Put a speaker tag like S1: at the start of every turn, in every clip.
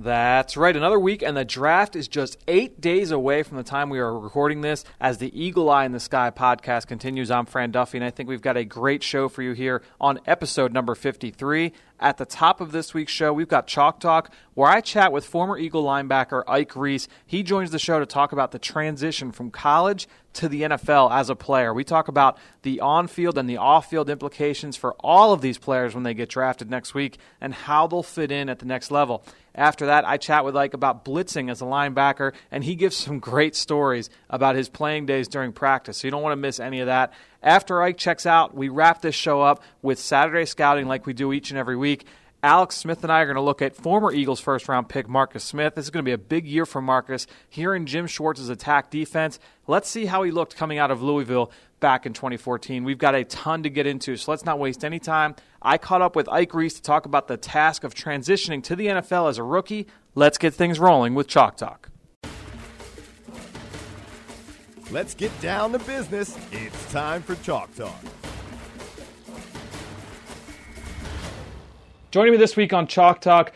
S1: That's right. Another week, and the draft is just eight days away from the time we are recording this as the Eagle Eye in the Sky podcast continues. I'm Fran Duffy, and I think we've got a great show for you here on episode number 53. At the top of this week's show, we've got Chalk Talk, where I chat with former Eagle linebacker Ike Reese. He joins the show to talk about the transition from college to the NFL as a player. We talk about the on field and the off field implications for all of these players when they get drafted next week and how they'll fit in at the next level. After that, I chat with Ike about blitzing as a linebacker, and he gives some great stories about his playing days during practice. So you don't want to miss any of that. After Ike checks out, we wrap this show up with Saturday scouting like we do each and every week. Alex Smith and I are going to look at former Eagles first round pick Marcus Smith. This is going to be a big year for Marcus here in Jim Schwartz's attack defense. Let's see how he looked coming out of Louisville back in 2014. We've got a ton to get into, so let's not waste any time. I caught up with Ike Reese to talk about the task of transitioning to the NFL as a rookie. Let's get things rolling with Chalk Talk.
S2: Let's get down to business. It's time for Chalk Talk.
S1: Joining me this week on Chalk Talk,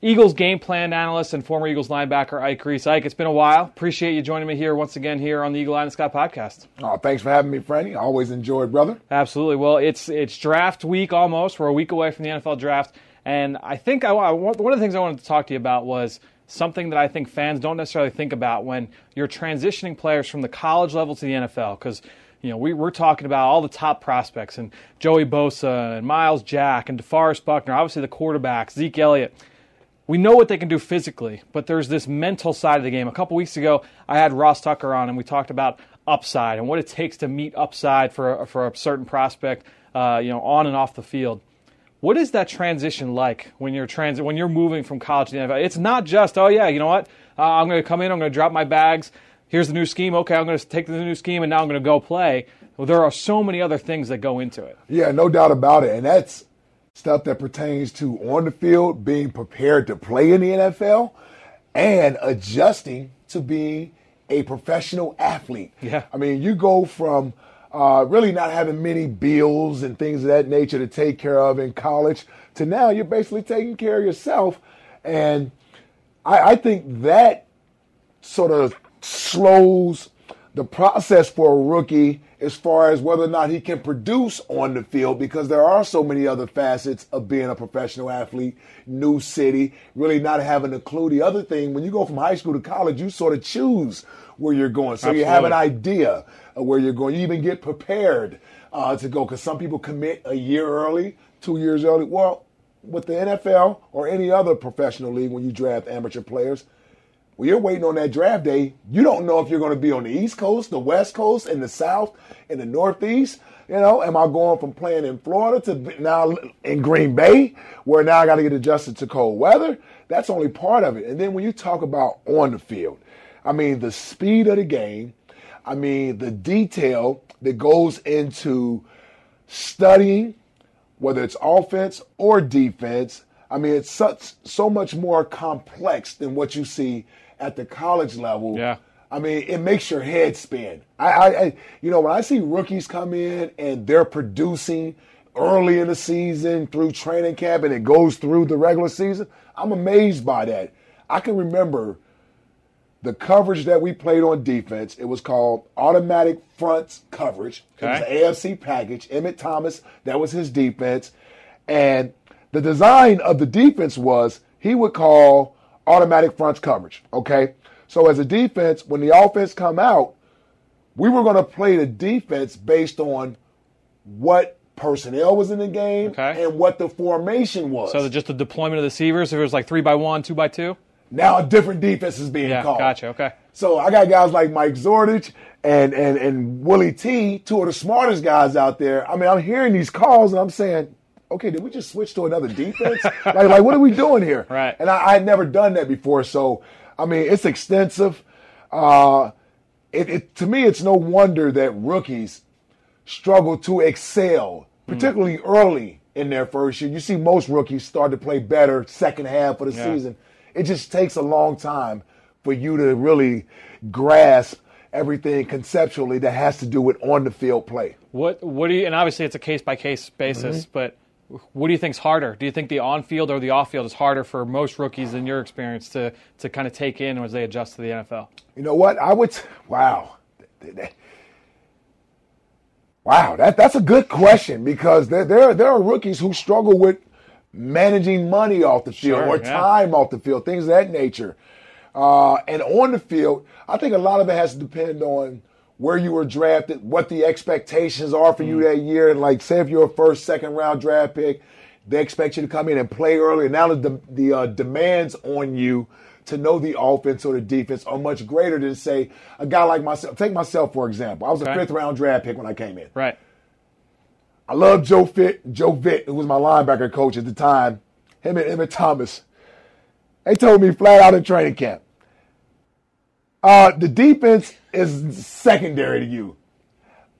S1: Eagles game plan analyst and former Eagles linebacker Ike Reese. Ike, it's been a while. Appreciate you joining me here once again here on the Eagle Eye the Sky podcast.
S3: Oh, thanks for having me, Franny. Always enjoyed, brother.
S1: Absolutely. Well, it's it's draft week almost. We're a week away from the NFL draft, and I think I, I one of the things I wanted to talk to you about was something that I think fans don't necessarily think about when you're transitioning players from the college level to the NFL because you know, we, we're talking about all the top prospects and Joey Bosa and Myles Jack and DeForest Buckner, obviously the quarterbacks, Zeke Elliott. We know what they can do physically, but there's this mental side of the game. A couple weeks ago, I had Ross Tucker on, and we talked about upside and what it takes to meet upside for a, for a certain prospect, uh, you know, on and off the field. What is that transition like when you're trans- when you're moving from college to the NFL? It's not just oh yeah, you know what? Uh, I'm going to come in, I'm going to drop my bags. Here's the new scheme. Okay, I'm going to take the new scheme, and now I'm going to go play. Well, there are so many other things that go into it.
S3: Yeah, no doubt about it, and that's stuff that pertains to on the field, being prepared to play in the NFL, and adjusting to being a professional athlete.
S1: Yeah.
S3: I mean, you go from uh, really not having many bills and things of that nature to take care of in college to now you're basically taking care of yourself. And I, I think that sort of slows the process for a rookie as far as whether or not he can produce on the field because there are so many other facets of being a professional athlete, new city, really not having a clue. The other thing, when you go from high school to college, you sort of choose where you're going. So
S1: Absolutely.
S3: you have an idea of where you're going. You even get prepared uh, to go because some people commit a year early, two years early. Well, with the NFL or any other professional league, when you draft amateur players, well, you're waiting on that draft day. You don't know if you're going to be on the East Coast, the West Coast, in the South, in the Northeast. You know, am I going from playing in Florida to now in Green Bay, where now I got to get adjusted to cold weather? That's only part of it. And then when you talk about on the field, I mean, the speed of the game, I mean, the detail that goes into studying, whether it's offense or defense. I mean, it's such so much more complex than what you see at the college level.
S1: Yeah.
S3: I mean, it makes your head spin. I, I, I, you know, when I see rookies come in and they're producing early in the season through training camp and it goes through the regular season, I'm amazed by that. I can remember the coverage that we played on defense. It was called automatic front coverage.
S1: Okay.
S3: It was an AFC package. Emmitt Thomas, that was his defense. And the design of the defense was he would call automatic fronts coverage. Okay. So as a defense, when the offense come out, we were going to play the defense based on what personnel was in the game
S1: Okay.
S3: and what the formation was.
S1: So just the deployment of the receivers, if it was like three by one, two by two.
S3: now a different defense is being
S1: Yeah,
S3: called.
S1: gotcha. Okay.
S3: So I got guys like Mike Zordich and, and, and Willie T, two of the smartest guys out there. I mean, I'm hearing these calls and I'm saying, okay, did we just switch to another defense? like, like, what are we doing here?
S1: Right.
S3: And I, I had never done that before. So, I mean, it's extensive. Uh, it, it, to me, it's no wonder that rookies struggle to excel, particularly early in their first year. You see most rookies start to play better second half of the
S1: Yeah.
S3: season. It just takes a long time for you to really grasp everything conceptually that has to do with on the field play.
S1: What what do you? And obviously, it's a case by case basis.
S3: Mm-hmm.
S1: But what do you think's harder? Do you think the on field or the off field is harder for most rookies in your experience to to kind of take in as they adjust to the NFL?
S3: You know what? I would. Wow. Wow, that, that's a good question because there, there, there are rookies who struggle with managing money off the field
S1: Sure,
S3: or
S1: yeah.
S3: time off the field, things of that nature. Uh, and on the field, I think a lot of it has to depend on where you were drafted, what the expectations are for
S1: Mm.
S3: you that year. And like, say if you're a first, second round draft pick, they expect you to come in and play early. And now the, the uh, demands on you to know the offense or the defense are much greater than say a guy like myself. Take myself for example. I was a fifth round draft pick when I came in.
S1: Right.
S3: I love Joe Fit, Joe Vitt, who was my linebacker coach at the time. Him and Emmitt Thomas. They told me flat out in training camp. Uh, the defense is secondary to you.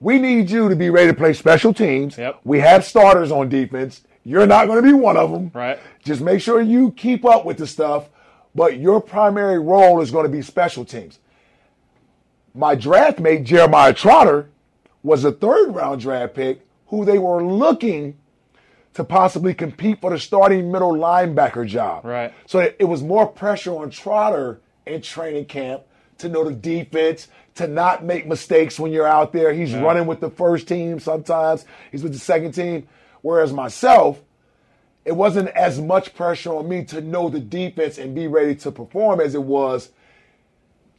S3: We need you to be ready to play special teams.
S1: Yep.
S3: We have starters on defense. You're not going to be one of them.
S1: Right.
S3: Just make sure you keep up with the stuff, but your primary role is going to be special teams. My draft mate, Jeremiah Trotter, was a third round draft pick who they were looking to possibly compete for the starting middle linebacker job.
S1: Right.
S3: So it it was more pressure on Trotter in training camp to know the defense, to not make mistakes when you're out there. He's running with the first team sometimes, he's with the second team. Whereas myself, it wasn't as much pressure on me to know the defense and be ready to perform as it was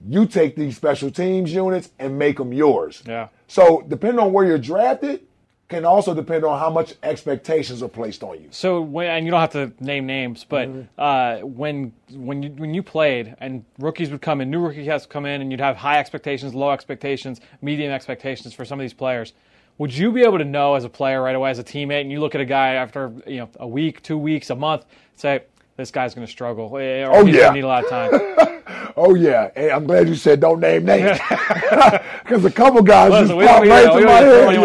S3: you take these special teams units and make them yours.
S1: Yeah.
S3: So depending on where you're drafted, can also depend on how much expectations are placed on you.
S1: So when and you don't have to name names, but
S3: Mm-hmm.
S1: uh, when when you when you played and rookies would come in, new rookies has come in, and you'd have high expectations, low expectations, medium expectations for some of these players. Would you be able to know as a player right away, as a teammate, and you look at a guy after you know a week, two weeks, a month, say this guy's going to struggle,
S3: Oh,
S1: he's
S3: yeah.
S1: need a lot of time.
S3: Oh yeah, hey, I'm glad you said don't name names because a couple guys
S1: Listen,
S3: just
S1: we
S3: pop
S1: don't- we
S3: right to my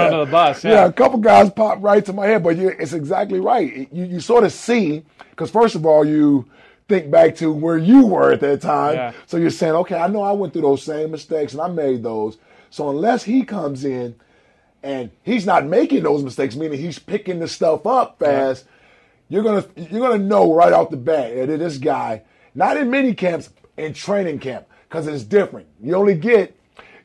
S3: head.
S1: the bus, yeah.
S3: a couple guys pop right to my head, but you, it's exactly right. You you sort of see because first of all you think back to where you were at that time,
S1: Yeah.
S3: so you're saying, okay, I know I went through those same mistakes and I made those. So unless he comes in and he's not making those mistakes, meaning he's picking the stuff up fast, you're gonna you're gonna know right off the bat that this guy, not in mini camps, in training camp, because it's different. You only get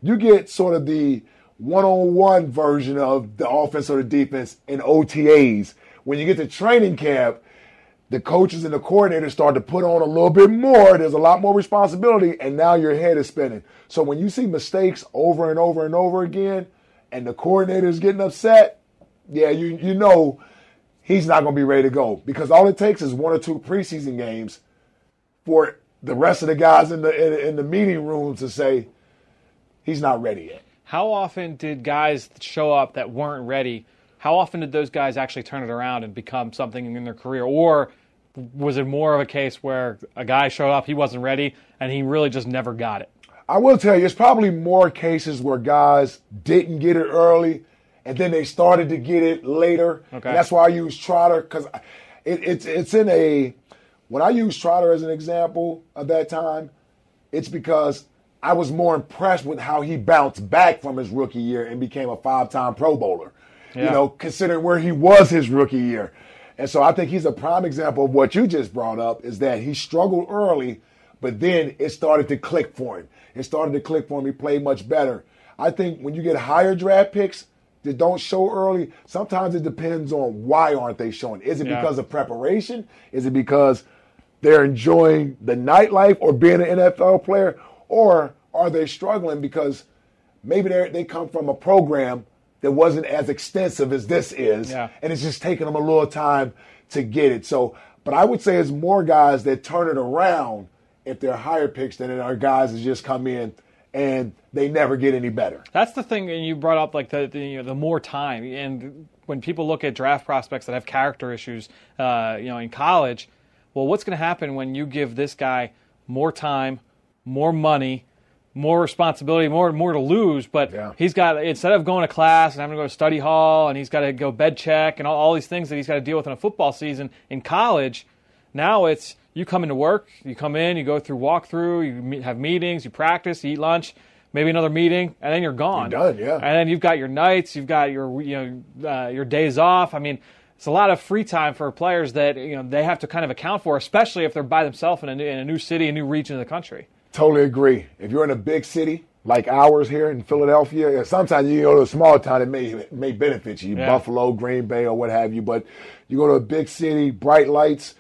S3: you get sort of the one-on-one version of the offense or the defense in OTAs. When you get to training camp, the coaches and the coordinators start to put on a little bit more. There's a lot more responsibility, and now your head is spinning. So when you see mistakes over and over and over again, and the coordinator's getting upset, yeah, you you know he's not going to be ready to go because all it takes is one or two preseason games for the rest of the guys in the in, in the meeting room to say he's not ready yet.
S1: How often did guys show up that weren't ready? How often did those guys actually turn it around and become something in their career? Or was it more of a case where a guy showed up, he wasn't ready, and he really just never got it?
S3: I will tell you, it's probably more cases where guys didn't get it early, and then they started to get it later.
S1: Okay.
S3: That's why I use Trotter because it, it's it's in a. When I use Trotter as an example of that time, it's because I was more impressed with how he bounced back from his rookie year and became a five-time Pro Bowler.
S1: Yeah.
S3: You know, considering where he was his rookie year. And so I think he's a prime example of what you just brought up is that he struggled early, but then it started to click for him. It started to click for him. He played much better. I think when you get higher draft picks that don't show early, sometimes it depends on why aren't they showing. Is it
S1: Yeah.
S3: because of preparation? Is it because they're enjoying the nightlife or being an NFL player? Or are they struggling because maybe they they come from a program that wasn't as extensive as this is,
S1: Yeah.
S3: and it's just taking them a little time to get it. So, but I would say it's more guys that turn it around if they're higher picks than it are guys that just come in and they never get any better.
S1: That's the thing, and you brought up like the the, you know, the more time, and when people look at draft prospects that have character issues, uh, you know, in college, well, what's going to happen when you give this guy more time, more money, more responsibility, more more to lose. But
S3: Yeah.
S1: he's got instead of going to class and having to go to study hall, and he's got to go bed check and all, all these things that he's got to deal with in a football season in college. Now it's you come into work, you come in, you go through walkthrough, you meet, have meetings, you practice, you eat lunch, maybe another meeting, and then you're gone.
S3: You're done, yeah.
S1: And then you've got your nights, you've got your you know uh, your days off. I mean, it's a lot of free time for players that you know they have to kind of account for, especially if they're by themselves in a new, in a new city, a new region of the country.
S3: Totally agree. If you're in a big city like ours here in Philadelphia, sometimes you go to a small town that may may benefit you,
S1: Yeah.
S3: Buffalo, Green Bay, or what have you. But you go to a big city, bright lights.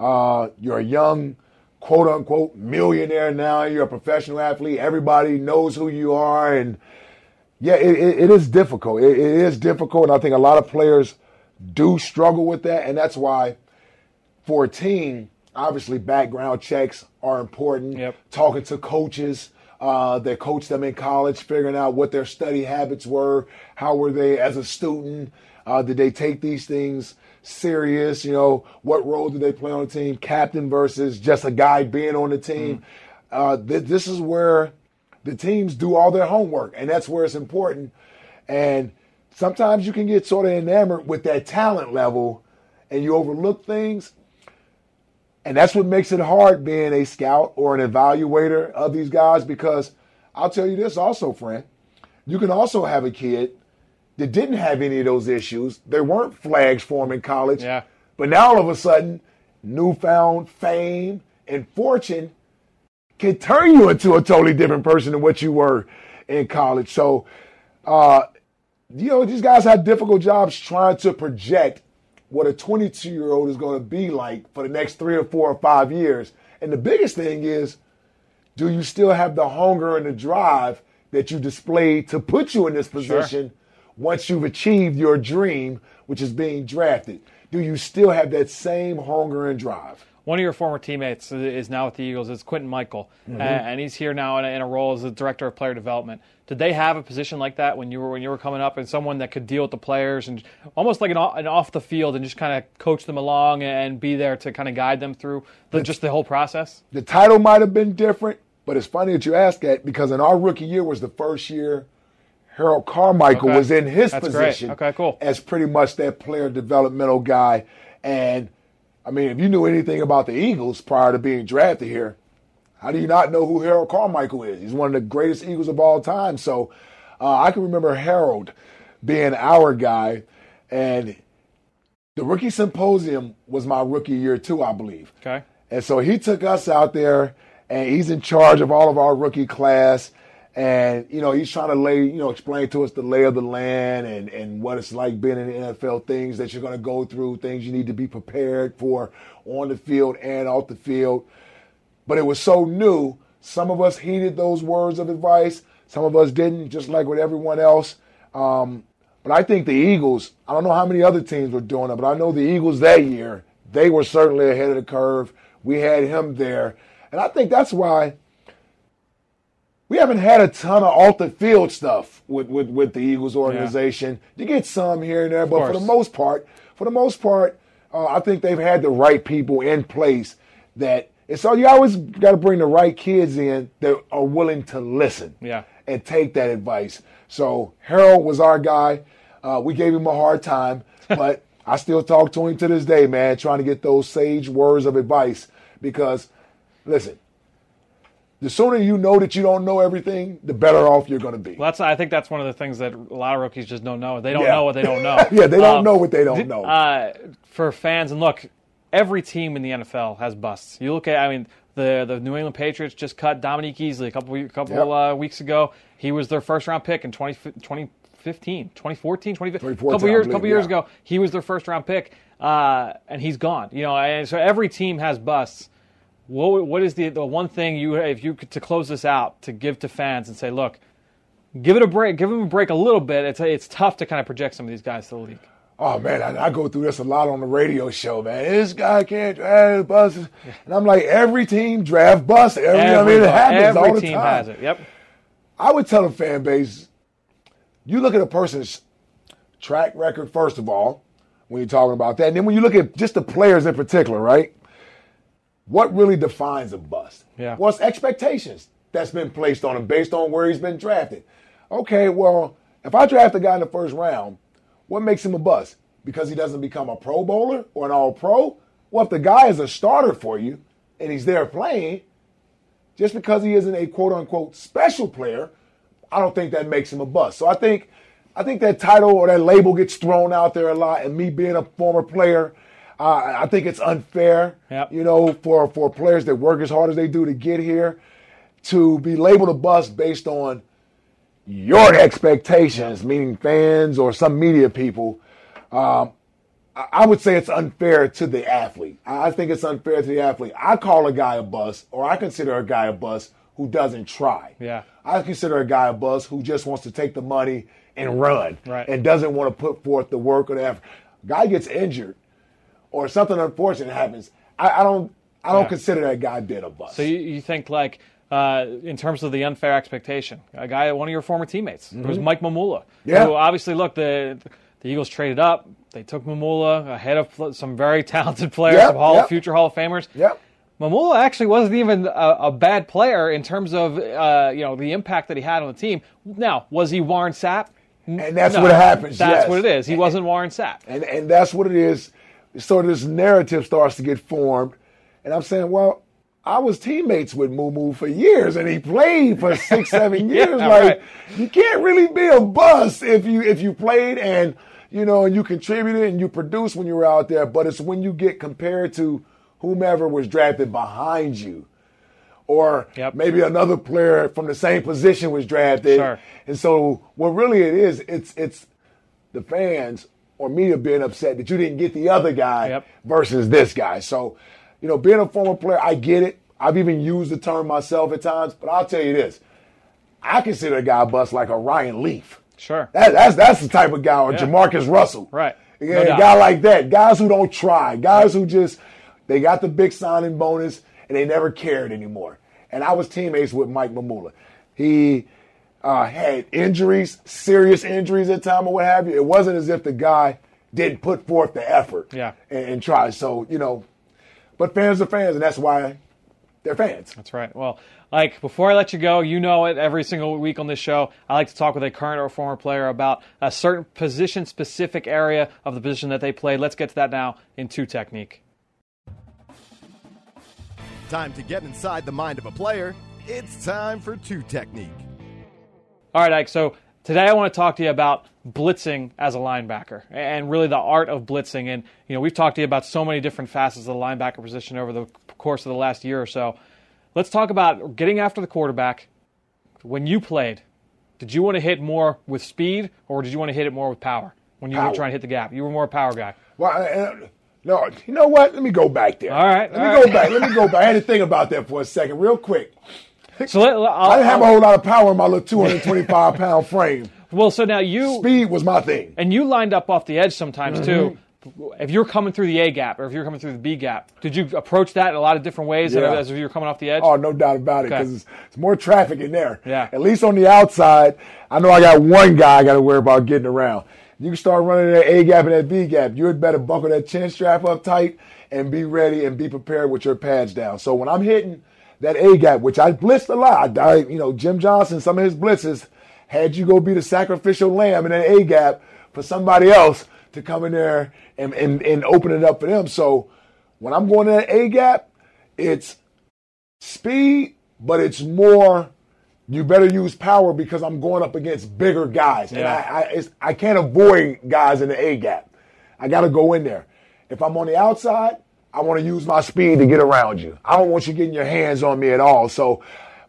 S3: Uh, you're a young, quote unquote, millionaire now. You're a professional athlete. Everybody knows who you are, and yeah, it, it, it is difficult. It, it is difficult, and I think a lot of players do struggle with that, and that's why for a team, obviously background checks are important.
S1: Yep.
S3: Talking to coaches uh, that coached them in college, figuring out what their study habits were, how were they as a student, uh, did they take these things serious? You know, what role did they play on the team? Captain versus just a guy being on the team. Uh, th- this is where the teams do all their homework, and that's where it's important. And sometimes you can get sort of enamored with that talent level, and you overlook things. And that's what makes it hard being a scout or an evaluator of these guys because I'll tell you this also, friend. You can also have a kid that didn't have any of those issues. There weren't flags for him in college.
S1: Yeah.
S3: But now all of a sudden, newfound fame and fortune can turn you into a totally different person than what you were in college. So, uh, you know, these guys have difficult jobs trying to project what a 22 year old is going to be like for the next three or four or five years. And the biggest thing is, do you still have the hunger and the drive that you displayed to put you in this position once you've achieved your dream, which is being drafted? Do you still have that same hunger and drive?
S1: One of your former teammates is now with the Eagles. It's Quintin Mikell,
S3: Mm-hmm.
S1: and he's here now in a, in a role as the director of player development. Did they have a position like that when you were when you were coming up, and someone that could deal with the players and almost like an, an off the field and just kind of coach them along and be there to kind of guide them through the, just the whole process?
S3: The title might have been different, but it's funny that you ask that because in our rookie year was the first year Harold Carmichael
S1: Okay.
S3: was in his
S1: That's great.
S3: position
S1: Okay, cool.
S3: as pretty much that player developmental guy. And I mean, if you knew anything about the Eagles prior to being drafted here, how do you not know who Harold Carmichael is? He's one of the greatest Eagles of all time. So uh, I can remember Harold being our guy, and the rookie symposium was my rookie year too, I believe.
S1: Okay.
S3: And so he took us out there, and he's in charge of all of our rookie class. And you know, he's trying to lay, you know, explain to us the lay of the land and and what it's like being in the NFL, things that you're going to go through, things you need to be prepared for on the field and off the field. But it was so new. Some of us heeded those words of advice. Some of us didn't, just like with everyone else. Um, but I think the Eagles, I don't know how many other teams were doing it, but I know the Eagles that year, they were certainly ahead of the curve. We had him there. And I think that's why we haven't had a ton of off the field stuff with, with, with the Eagles organization. You get some here and there, but for the most part, for the most part, uh, I think they've had the right people in place that and so you always got to bring the right kids in that are willing to listen
S1: Yeah.
S3: and take that advice. So Harold was our guy. Uh, we gave him a hard time, but I still talk to him to this day, man, trying to get those sage words of advice. Because, listen, the sooner you know that you don't know everything, the better off you're going to be.
S1: Well, that's I think that's one of the things that a lot of rookies just don't know. They don't
S3: Yeah.
S1: know what they don't know.
S3: yeah, they don't
S1: Um,
S3: know what they don't know.
S1: uh, for fans. And look, every team in the NFL has busts. You look at, I mean, the the New England Patriots just cut Dominique Easley a couple a couple
S3: Yep.
S1: uh, weeks ago. He was their first round pick in 20, 2015, 2014, 2015,
S3: 2014,
S1: couple years, couple years
S3: yeah.
S1: ago. He was their first round pick, uh, and he's gone. You know, and so every team has busts. What what is the the one thing you if you could to close this out to give to fans and say, look, give it a break, give them a break a little bit. It's it's tough to kind of project some of these guys to the league.
S3: Oh man, I, I go through this a lot on the radio show, man. This guy can't draft buses, and I'm like, every team draft busts. Every, I mean, it happens
S1: every
S3: all the
S1: team
S3: time.
S1: has it. Yep.
S3: I would tell the fan base, you look at a person's track record first of all, when you're talking about that, and then when you look at just the players in particular, right? What really defines a bust?
S1: Yeah.
S3: Well, it's expectations. that's been placed on him based on where he's been drafted. Okay, well, if I draft a guy in the first round, what makes him a bust? Because he doesn't become a Pro Bowler or an All Pro? Well, if the guy is a starter for you and he's there playing, just because he isn't a quote unquote special player, I don't think that makes him a bust. So I think I think that title or that label gets thrown out there a lot. And me being a former player, uh, I think it's unfair,
S1: Yep.
S3: you know, for for players that work as hard as they do to get here, to be labeled a bust based on your expectations, meaning fans or some media people. Um, I I would say it's unfair to the athlete. I I think it's unfair to the athlete. I call a guy a bust, or I consider a guy a bust who doesn't try.
S1: Yeah.
S3: I consider a guy a bust who just wants to take the money and run
S1: Right.
S3: and doesn't want to put forth the work or the effort. Guy gets injured or something unfortunate happens. I, I don't I don't
S1: Yeah.
S3: consider that guy being a bust.
S1: So you, you think like uh, in terms of the unfair expectation, a guy, one of your former teammates, it was Mike Mamula.
S3: Mm-hmm. Yeah.
S1: Who obviously, look, the the Eagles traded up. They took Mamula ahead of some very talented players,
S3: Yep,
S1: some Hall
S3: yep.
S1: future Hall of Famers.
S3: Yep.
S1: Mamula actually wasn't even a, a bad player in terms of uh, you know the impact that he had on the team. Now, was he Warren Sapp?
S3: And that's
S1: No,
S3: what happens.
S1: That's
S3: yes.
S1: what it is. He wasn't Warren Sapp.
S3: And and that's what it is. Sort of this narrative starts to get formed. And I'm saying, well, I was teammates with Moo Moo for years and he played for six, seven
S1: Yeah,
S3: years. like
S1: right.
S3: you can't really be a bust if you if you played and you know and you contributed and you produced when you were out there, but it's when you get compared to whomever was drafted behind you. Or
S1: Yep.
S3: maybe another player from the same position was drafted.
S1: Sure.
S3: And so what really it is, it's it's the fans or media being upset that you didn't get the other guy
S1: Yep.
S3: versus this guy. So, you know, being a former player, I get it. I've even used the term myself at times, but I'll tell you this. I consider a guy bust like a Ryan Leaf.
S1: Sure.
S3: That, that's that's the type of guy, or
S1: Yeah.
S3: JaMarcus Russell.
S1: Right.
S3: Yeah,
S1: No
S3: a guy like that. Guys who don't try. Guys who just they got the big signing bonus and they never cared anymore. And I was teammates with Mike Mamula. He uh, had injuries, serious injuries at time or what have you. It wasn't as if the guy didn't put forth the effort
S1: Yeah.
S3: and, and try. So, you know, but fans are fans, and that's why they're fans.
S1: That's right. Well, like before I let you go, you know it. Every single week on this show, I like to talk with a current or former player about a certain position-specific area of the position that they played. Let's get to that now in two technique.
S2: Time to get inside the mind of a player. It's time for two technique.
S1: All right, Ike. So today I want to talk to you about blitzing as a linebacker and really the art of blitzing. And you know, we've talked to you about so many different facets of the linebacker position over the course of the last year or so. Let's talk about getting after the quarterback. When you played, did you want to hit more with speed or did you want to hit it more with power? When you were trying to hit the gap, you were more a power guy.
S3: Well, I- I- no, you know what? Let me go back there.
S1: All right,
S3: Let
S1: all
S3: me
S1: right.
S3: go back. Let me go back. I had to think about that for a second, real quick.
S1: So let, I'll,
S3: I didn't have a whole lot of power in my little 225 pound frame.
S1: well, so now you
S3: Speed was my thing.
S1: And you lined up off the edge sometimes too.
S3: Mm-hmm.
S1: If you're coming through the A gap or if you're coming through the B gap, did you approach that in a lot of different ways
S3: Yeah.
S1: as if you were coming off the edge?
S3: Oh, no doubt about it,
S1: Okay.
S3: because it's, it's more traffic in there.
S1: Yeah.
S3: At least on the outside, I know I got one guy I got to worry about getting around. You can start running that A gap and that B gap. You had better buckle that chin strap up tight and be ready and be prepared with your pads down. So when I'm hitting that A gap, which I blitzed a lot, I, you know, Jim Johnson, some of his blitzes had you go be the sacrificial lamb in that A gap for somebody else to come in there and, and, and open it up for them. So when I'm going to that A gap, it's speed, but it's more. You better use power because I'm going up against bigger guys, and
S1: Yeah.
S3: I I, it's, I can't avoid guys in the A gap. I got to go in there. If I'm on the outside, I want to use my speed to get around you. I don't want you getting your hands on me at all. So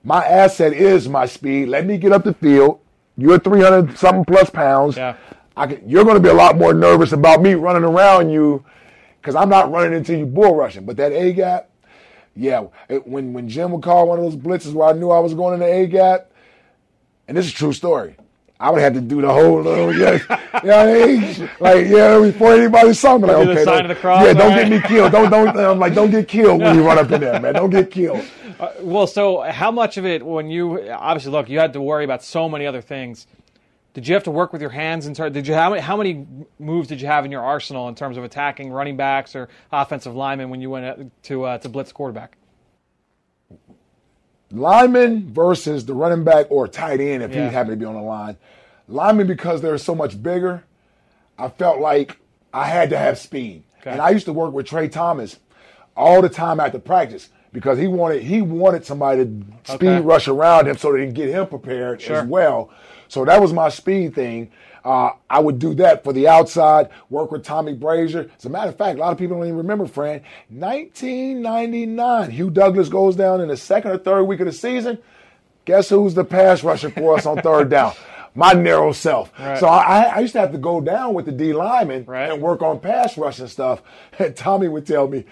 S3: my asset is my speed. Let me get up the field. You're 300 something plus pounds.
S1: Yeah.
S3: I can, you're going to be a lot more nervous about me running around you because I'm not running into you bull rushing. But that A gap, yeah, it, when when Jim would call one of those blitzes where I knew I was going in the A gap, and this is a true story. I would have to do the whole little, yeah, you know I mean? Like, yeah, before anybody saw me, like,
S1: Do the
S3: okay, don't-
S1: of the cross,
S3: yeah, don't
S1: all
S3: get me killed. Don't, don't, I'm like, don't get killed when you run up in there, man. Don't get killed.
S1: Well, so how much of it when you obviously look, you had to worry about so many other things. Did you have to work with your hands in terms? Did you how many, how many moves did you have in your arsenal in terms of attacking running backs or offensive linemen when you went uh, to uh, to blitz quarterback?
S3: Lineman versus the running back or tight end if
S1: Yeah.
S3: he happened to be on the line. Lineman because they're so much bigger. I felt like I had to have speed,
S1: Okay.
S3: and I used to work with Tra Thomas all the time after practice because he wanted he wanted somebody to speed
S1: Okay.
S3: rush around him so they can get him prepared
S1: Sure.
S3: as well. So that was my speed thing. Uh, I would do that for the outside, work with Tommy Brasher. As a matter of fact, a lot of people don't even remember, Fran. 1999, Hugh Douglas goes down in the second or third week of the season. Guess who's the pass rusher for us on third down? My narrow self.
S1: Right.
S3: So I, I used to have to go down with the D lineman
S1: Right.
S3: and work on pass rush and stuff. And Tommy would tell me,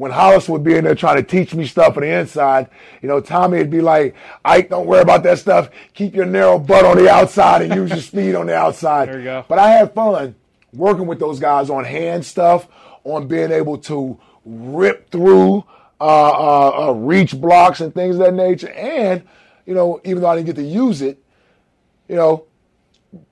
S3: when Hollis would be in there trying to teach me stuff on the inside, you know, Tommy would be like, Ike, don't worry about that stuff. Keep your narrow butt on the outside and use your speed on the outside.
S1: There you go.
S3: But I had fun working with those guys on hand stuff, on being able to rip through uh, uh, uh, reach blocks and things of that nature. And, you know, even though I didn't get to use it, you know,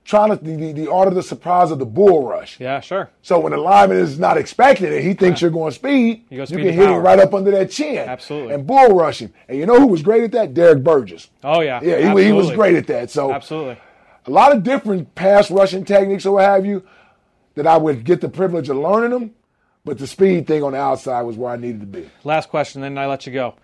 S3: trying to, the, the, the art of the surprise of the bull rush.
S1: Yeah, sure.
S3: So when the lineman is not expecting it, he thinks you're going speed.
S1: You go
S3: You can hit
S1: power.
S3: him right up under that chin.
S1: Absolutely.
S3: And bull rush him. And you know who was great at that? Derrick Burgess.
S1: Oh yeah.
S3: Yeah, he, he was great at that. So
S1: Absolutely.
S3: a lot of different pass rushing techniques or what have you that I would get the privilege of learning them. But the speed thing on the outside was where I needed to be.
S1: Last question, then I let you go.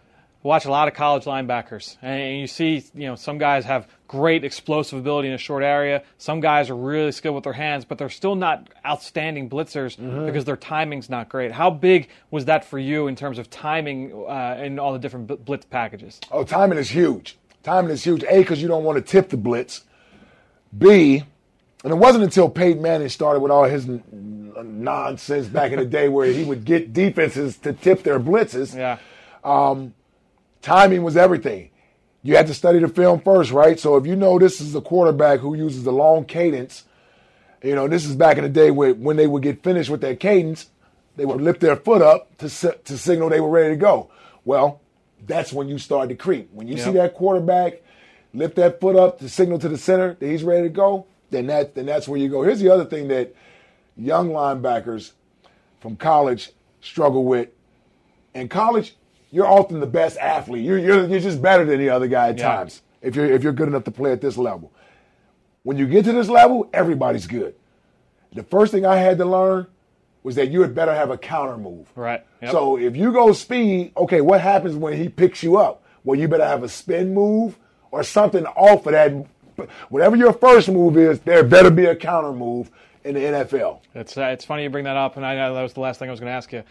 S1: Watch a lot of college linebackers, and you see, you know, some guys have great explosive ability in a short area. Some guys are really skilled with their hands, but they're still not outstanding blitzers
S3: Mm-hmm.
S1: because their timing's not great. How big was that for you in terms of timing uh, in all the different blitz packages?
S3: Oh, timing is huge. Timing is huge. A, because you don't want to tip the blitz. B, and it wasn't until Peyton Manning started with all his n- nonsense back in the day where he would get defenses to tip their blitzes.
S1: Yeah.
S3: Timing was everything. You had to study the film first, right? So if you know this is a quarterback who uses the long cadence, you know, this is back in the day where when they would get finished with their cadence, they would lift their foot up to to signal they were ready to go. Well, that's when you start to creep. When you see that quarterback lift that foot up to signal to the center that he's ready to go, then that then that's where you go. Here's the other thing that young linebackers from college struggle with. In college, you're often the best athlete. You're, you're, you're just better than the other guy at
S1: Yeah.
S3: times if you're if you're good enough to play at this level. When you get to this level, everybody's good. The first thing I had to learn was that you had better have a counter move.
S1: Right. Yep.
S3: So if you go speed, okay, what happens when he picks you up? Well, you better have a spin move or something off of that. Whatever your first move is, there better be a counter move in the NFL.
S1: It's uh, it's funny you bring that up, and I know that was the last thing I was going to ask you.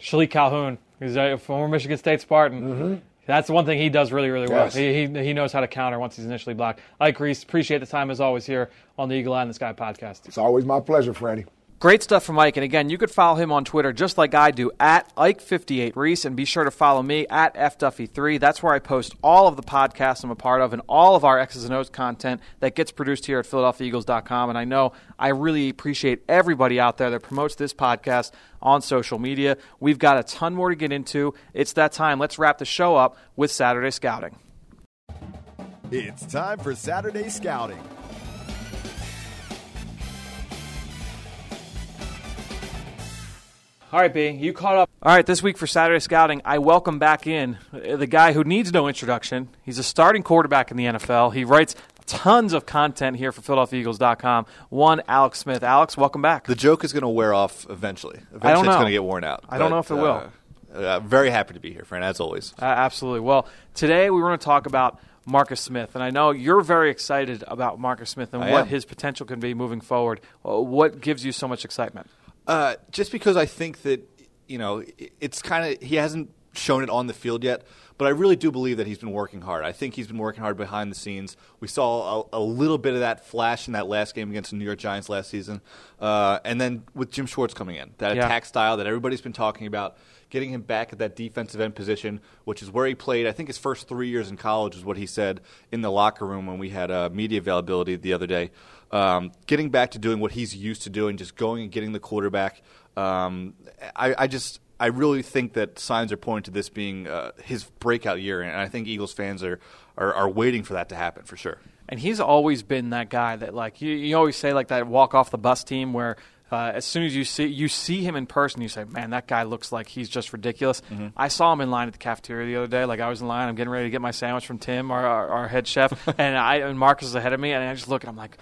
S1: Shilique Calhoun, he's a former Michigan State Spartan. Mm-hmm. That's the one thing he does really, really well.
S3: Yes.
S1: He, he he knows how to counter once he's initially blocked. Ike Reese, appreciate the time as always here on the Eagle Eye in the Sky podcast.
S3: It's always my pleasure, Franny.
S1: Great stuff from Ike. And again, you could follow him on Twitter just like I do at Ike58Reese. And be sure to follow me at FDuffy3. That's where I post all of the podcasts I'm a part of and all of our X's and O's content that gets produced here at PhiladelphiaEagles.com. And I know I really appreciate everybody out there that promotes this podcast on social media. We've got a ton more to get into. It's that time. Let's wrap the show up with Saturday Scouting.
S2: It's time for Saturday Scouting.
S1: All right, B, you caught up. All right, this week for Saturday Scouting, I welcome back in uh, the guy who needs no introduction. He's a starting quarterback in the NFL. He writes tons of content here for PhiladelphiaEagles.com. One, Alex Smith. Alex, welcome back.
S4: The joke is going to wear off eventually. Eventually,
S1: I don't
S4: it's going to get worn out.
S1: I don't know if it will.
S4: Uh, uh, very happy to be here, friend, as always.
S1: Uh, absolutely. Well, today we want to talk about Marcus Smith, and I know you're very excited about Marcus Smith and
S4: I
S1: what
S4: am.
S1: his potential can be moving forward. Uh, What gives you so much excitement?
S4: Uh, just because I think that you know it's kind of he hasn't shown it on the field yet, but I really do believe that he's been working hard. I think he's been working hard behind the scenes. We saw a, a little bit of that flash in that last game against the New York Giants last season, uh, and then with Jim Schwartz coming in, that
S1: Yeah.
S4: attack style that everybody's been talking about. Getting him back at that defensive end position, which is where he played. I think his first three years in college is what he said in the locker room when we had uh, media availability the other day. Um, getting back to doing what he's used to doing, just going and getting the quarterback. Um, I, I just, I really think that signs are pointing to this being uh, his breakout year, and I think Eagles fans are, are are waiting for that to happen for sure.
S1: And he's always been that guy that, like, you, you always say, like, that walk off the bus team where Uh, as soon as you see you see him in person, you say, "Man, that guy looks like he's just ridiculous."
S4: Mm-hmm.
S1: I saw him in line at the cafeteria the other day. Like I was in line, I'm getting ready to get my sandwich from Tim, our, our, our head chef, and I and Marcus is ahead of me, and I just look and I'm like.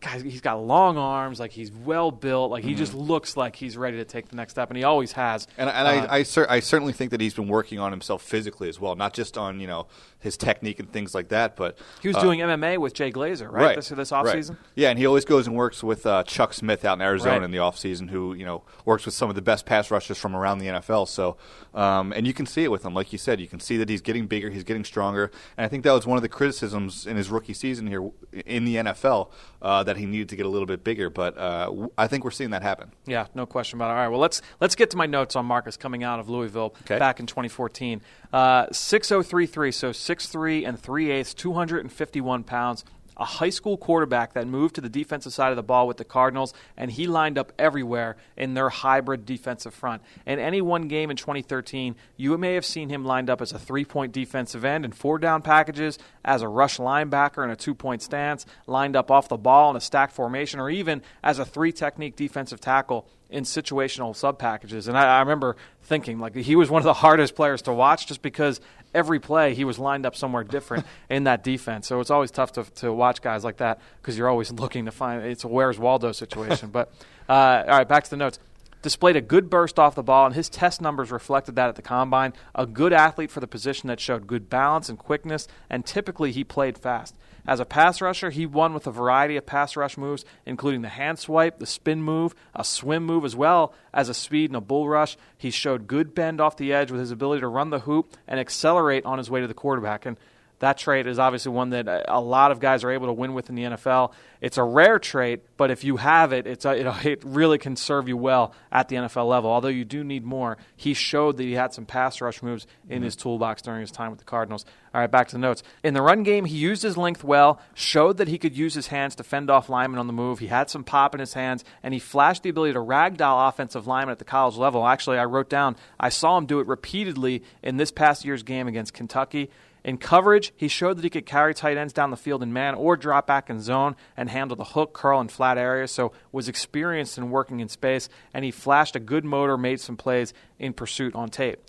S1: Guys, he's got long arms. Like he's well built. Like he just looks like he's ready to take the next step, and he always has.
S4: Mm-hmm. And, and
S1: Uh,
S4: I, I, cer- I certainly think that he's been working on himself physically as well, not just on you know his technique and things like that, but
S1: he was
S4: uh,
S1: doing MMA with Jay Glazer, right? This this
S4: right.
S1: offseason?
S4: Yeah, and he always goes and works with uh, Chuck Smith out in Arizona
S1: Right.
S4: in the offseason, who you know works with some of the best pass rushers from around the NFL. So, um, and you can see it with him, like you said, you can see that he's getting bigger, he's getting stronger, and I think that was one of the criticisms in his rookie season here in the NFL uh, that he needed to get a little bit bigger. But uh, I think we're seeing that happen.
S1: Yeah, no question about it. All right, well let's let's get to my notes on Marcus coming out of Louisville
S4: Okay.
S1: back in 2014. Uh, 6033, so 6'3 and 3 eighths, 251 pounds. A high school quarterback that moved to the defensive side of the ball with the Cardinals, and he lined up everywhere in their hybrid defensive front. In any one game in 2013, you may have seen him lined up as a three point defensive end in four down packages, as a rush linebacker in a two point stance, lined up off the ball in a stack formation, or even as a three technique defensive tackle in situational sub packages. And I, I remember thinking like he was one of the hardest players to watch just because every play he was lined up somewhere different in that defense. So it's always tough to, to watch guys like that because you're always looking to find it's a where's Waldo situation. but uh, all right, back to the notes. Displayed a good burst off the ball, and his test numbers reflected that at the combine. A good athlete for the position that showed good balance and quickness, and typically he played fast. As a pass rusher, he won with a variety of pass rush moves, including the hand swipe, the spin move, a swim move, as well as a speed and a bull rush. He showed good bend off the edge with his ability to run the hoop and accelerate on his way to the quarterback. And that trait is obviously one that a lot of guys are able to win with in the NFL. It's a rare trait, but if you have it, it's a, it, it really can serve you well at the NFL level. Although you do need more, he showed that he had some pass rush moves in his toolbox during his time with the Cardinals. All right, back to the notes. In the run game, he used his length well, showed that he could use his hands to fend off linemen on the move. He had some pop in his hands, and he flashed the ability to ragdoll offensive linemen at the college level. Actually, I wrote down I saw him do it repeatedly in this past year's game against Kentucky. In coverage, he showed that he could carry tight ends down the field in man or drop back in zone and handle the hook, curl, and flat areas, so was experienced in working in space, and he flashed a good motor, made some plays in pursuit on tape.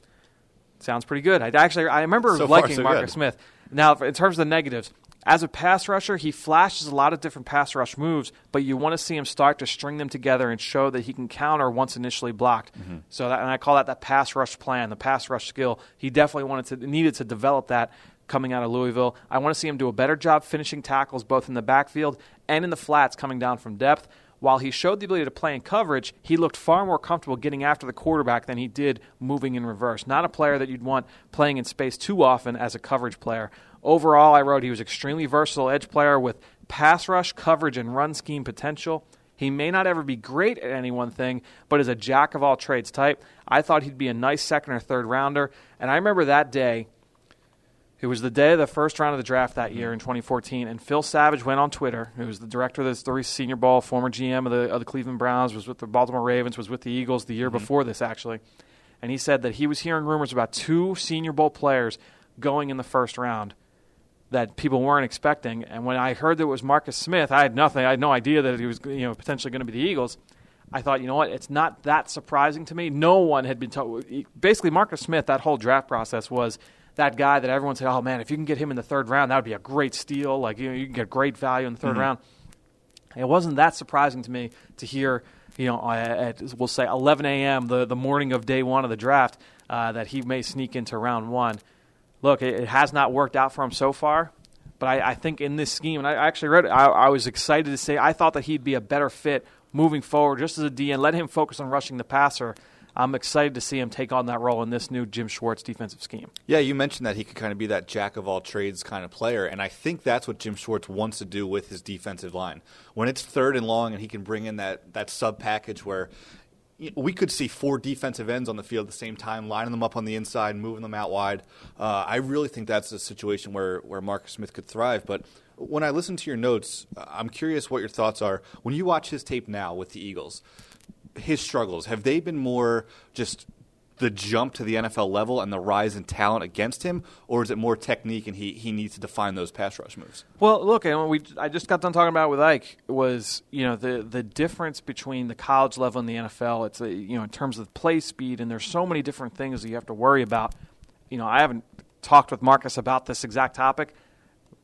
S1: Sounds pretty good. I actually I remember
S4: So far,
S1: liking
S4: so
S1: Marcus
S4: good.
S1: Smith. Now, in terms of the negatives, as a pass rusher, he flashes a lot of different pass rush moves, but you want to see him start to string them together and show that he can counter once initially blocked. Mm-hmm. So, that, and I call that the pass rush plan, the pass rush skill. He definitely wanted to needed to develop that coming out of Louisville. I want to see him do a better job finishing tackles both in the backfield and in the flats coming down from depth. While he showed the ability to play in coverage, he looked far more comfortable getting after the quarterback than he did moving in reverse. Not a player that you'd want playing in space too often as a coverage player. Overall, I wrote he was extremely versatile edge player with pass rush, coverage, and run scheme potential. He may not ever be great at any one thing, but is a jack of all trades type. I thought he'd be a nice second or third rounder. And I remember that day it was the day of the first round of the draft that year in 2014, and Phil Savage went on Twitter. Who was the director of the Story Senior Bowl, former GM of the, of the Cleveland Browns, was with the Baltimore Ravens, was with the Eagles the year mm-hmm. before this, actually. And he said that he was hearing rumors about two Senior Bowl players going in the first round that people weren't expecting. And when I heard that it was Marcus Smith, I had nothing. I had no idea that he was you know potentially going to be the Eagles. I thought, you know what? It's not that surprising to me. No one had been told. Basically, Marcus Smith, that whole draft process was that guy that everyone said, "Oh man, if you can get him in the third round, that would be a great steal. Like you know, you can get great value in the 3rd round." It wasn't that surprising to me to hear, you know, at we'll say 11 a.m. the the morning of day one of the draft uh, that he may sneak into round one. Look, it, it has not worked out for him so far, but I, I think in this scheme, and I actually read it, I, I was excited to say I thought that he'd be a better fit moving forward, just as a DN. Let him focus on rushing the passer. I'm excited to see him take on that role in this new Jim Schwartz defensive scheme.
S4: Yeah, you mentioned that he could kind of be that jack of all trades kind of player, and I think that's what Jim Schwartz wants to do with his defensive line. When it's third and long, and he can bring in that that sub package where we could see four defensive ends on the field at the same time, lining them up on the inside, moving them out wide. Uh, I really think that's a situation where where Marcus Smith could thrive, but. When I listen to your notes, I'm curious what your thoughts are. When you watch his tape now with the Eagles, his struggles have they been more just the jump to the NFL level and the rise in talent against him, or is it more technique and he, he needs to define those pass rush moves?
S1: Well, look, and we I just got done talking about with Ike was you know the the difference between the college level and the NFL. It's a, you know in terms of play speed, and there's so many different things that you have to worry about. You know, I haven't talked with Marcus about this exact topic.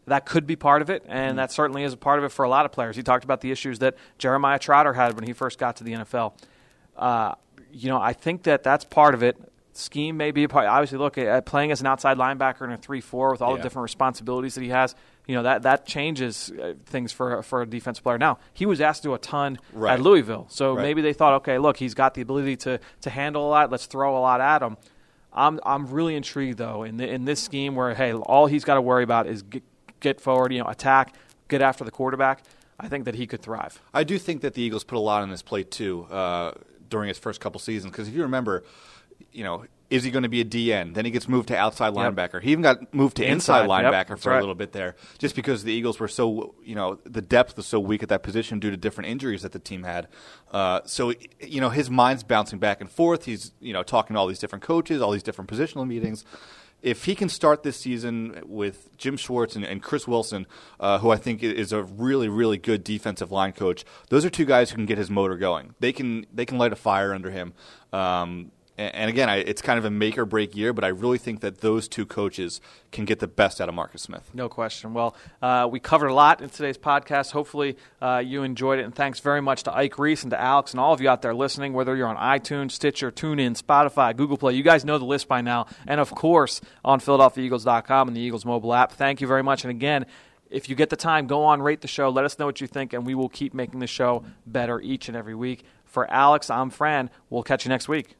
S1: That could be part of it, and mm-hmm. that certainly is a part of it for a lot of players. He talked about the issues that Jeremiah Trotter had when he first got to the NFL. Uh, you know, I think that that's part of it. Scheme may be a part. Obviously, look at playing as an outside linebacker in a three-four with all yeah. the different responsibilities that he has. You know that that changes uh, things for for a defensive player. Now he was asked to do a ton right. at Louisville, so right. maybe they thought, okay, look, he's got the ability to to handle a lot. Let's throw a lot at him. I'm I'm really intrigued though in the, in this scheme where hey, all he's got to worry about is get, get forward, you know, attack, get after the quarterback. I think that he could thrive.
S4: I do think that the Eagles put a lot on his plate too. Uh, during his first couple seasons. Because if you remember, you know, is he going to be a DE? Then he gets moved to outside yep. linebacker. He even got moved to inside, inside linebacker yep, for right. a little bit there, just because the Eagles were so, you know, the depth was so weak at that position due to different injuries that the team had. Uh, so, you know, his mind's bouncing back and forth. He's, you know, talking to all these different coaches, all these different positional meetings if he can start this season with Jim Schwartz and, and Chris Wilson, uh, who I think is a really, really good defensive line coach, those are two guys who can get his motor going. They can they can light a fire under him. Um, and again, I, it's kind of a make or break year, but I really think that those two coaches can get the best out of Marcus Smith.
S1: No question. Well, uh, we covered a lot in today's podcast. Hopefully, uh, you enjoyed it. And thanks very much to Ike Reese and to Alex and all of you out there listening, whether you're on iTunes, Stitcher, TuneIn, Spotify, Google Play. You guys know the list by now. And of course, on PhiladelphiaEagles.com and the Eagles mobile app. Thank you very much. And again, if you get the time, go on, rate the show. Let us know what you think, and we will keep making the show better each and every week. For Alex, I'm Fran. We'll catch you next week.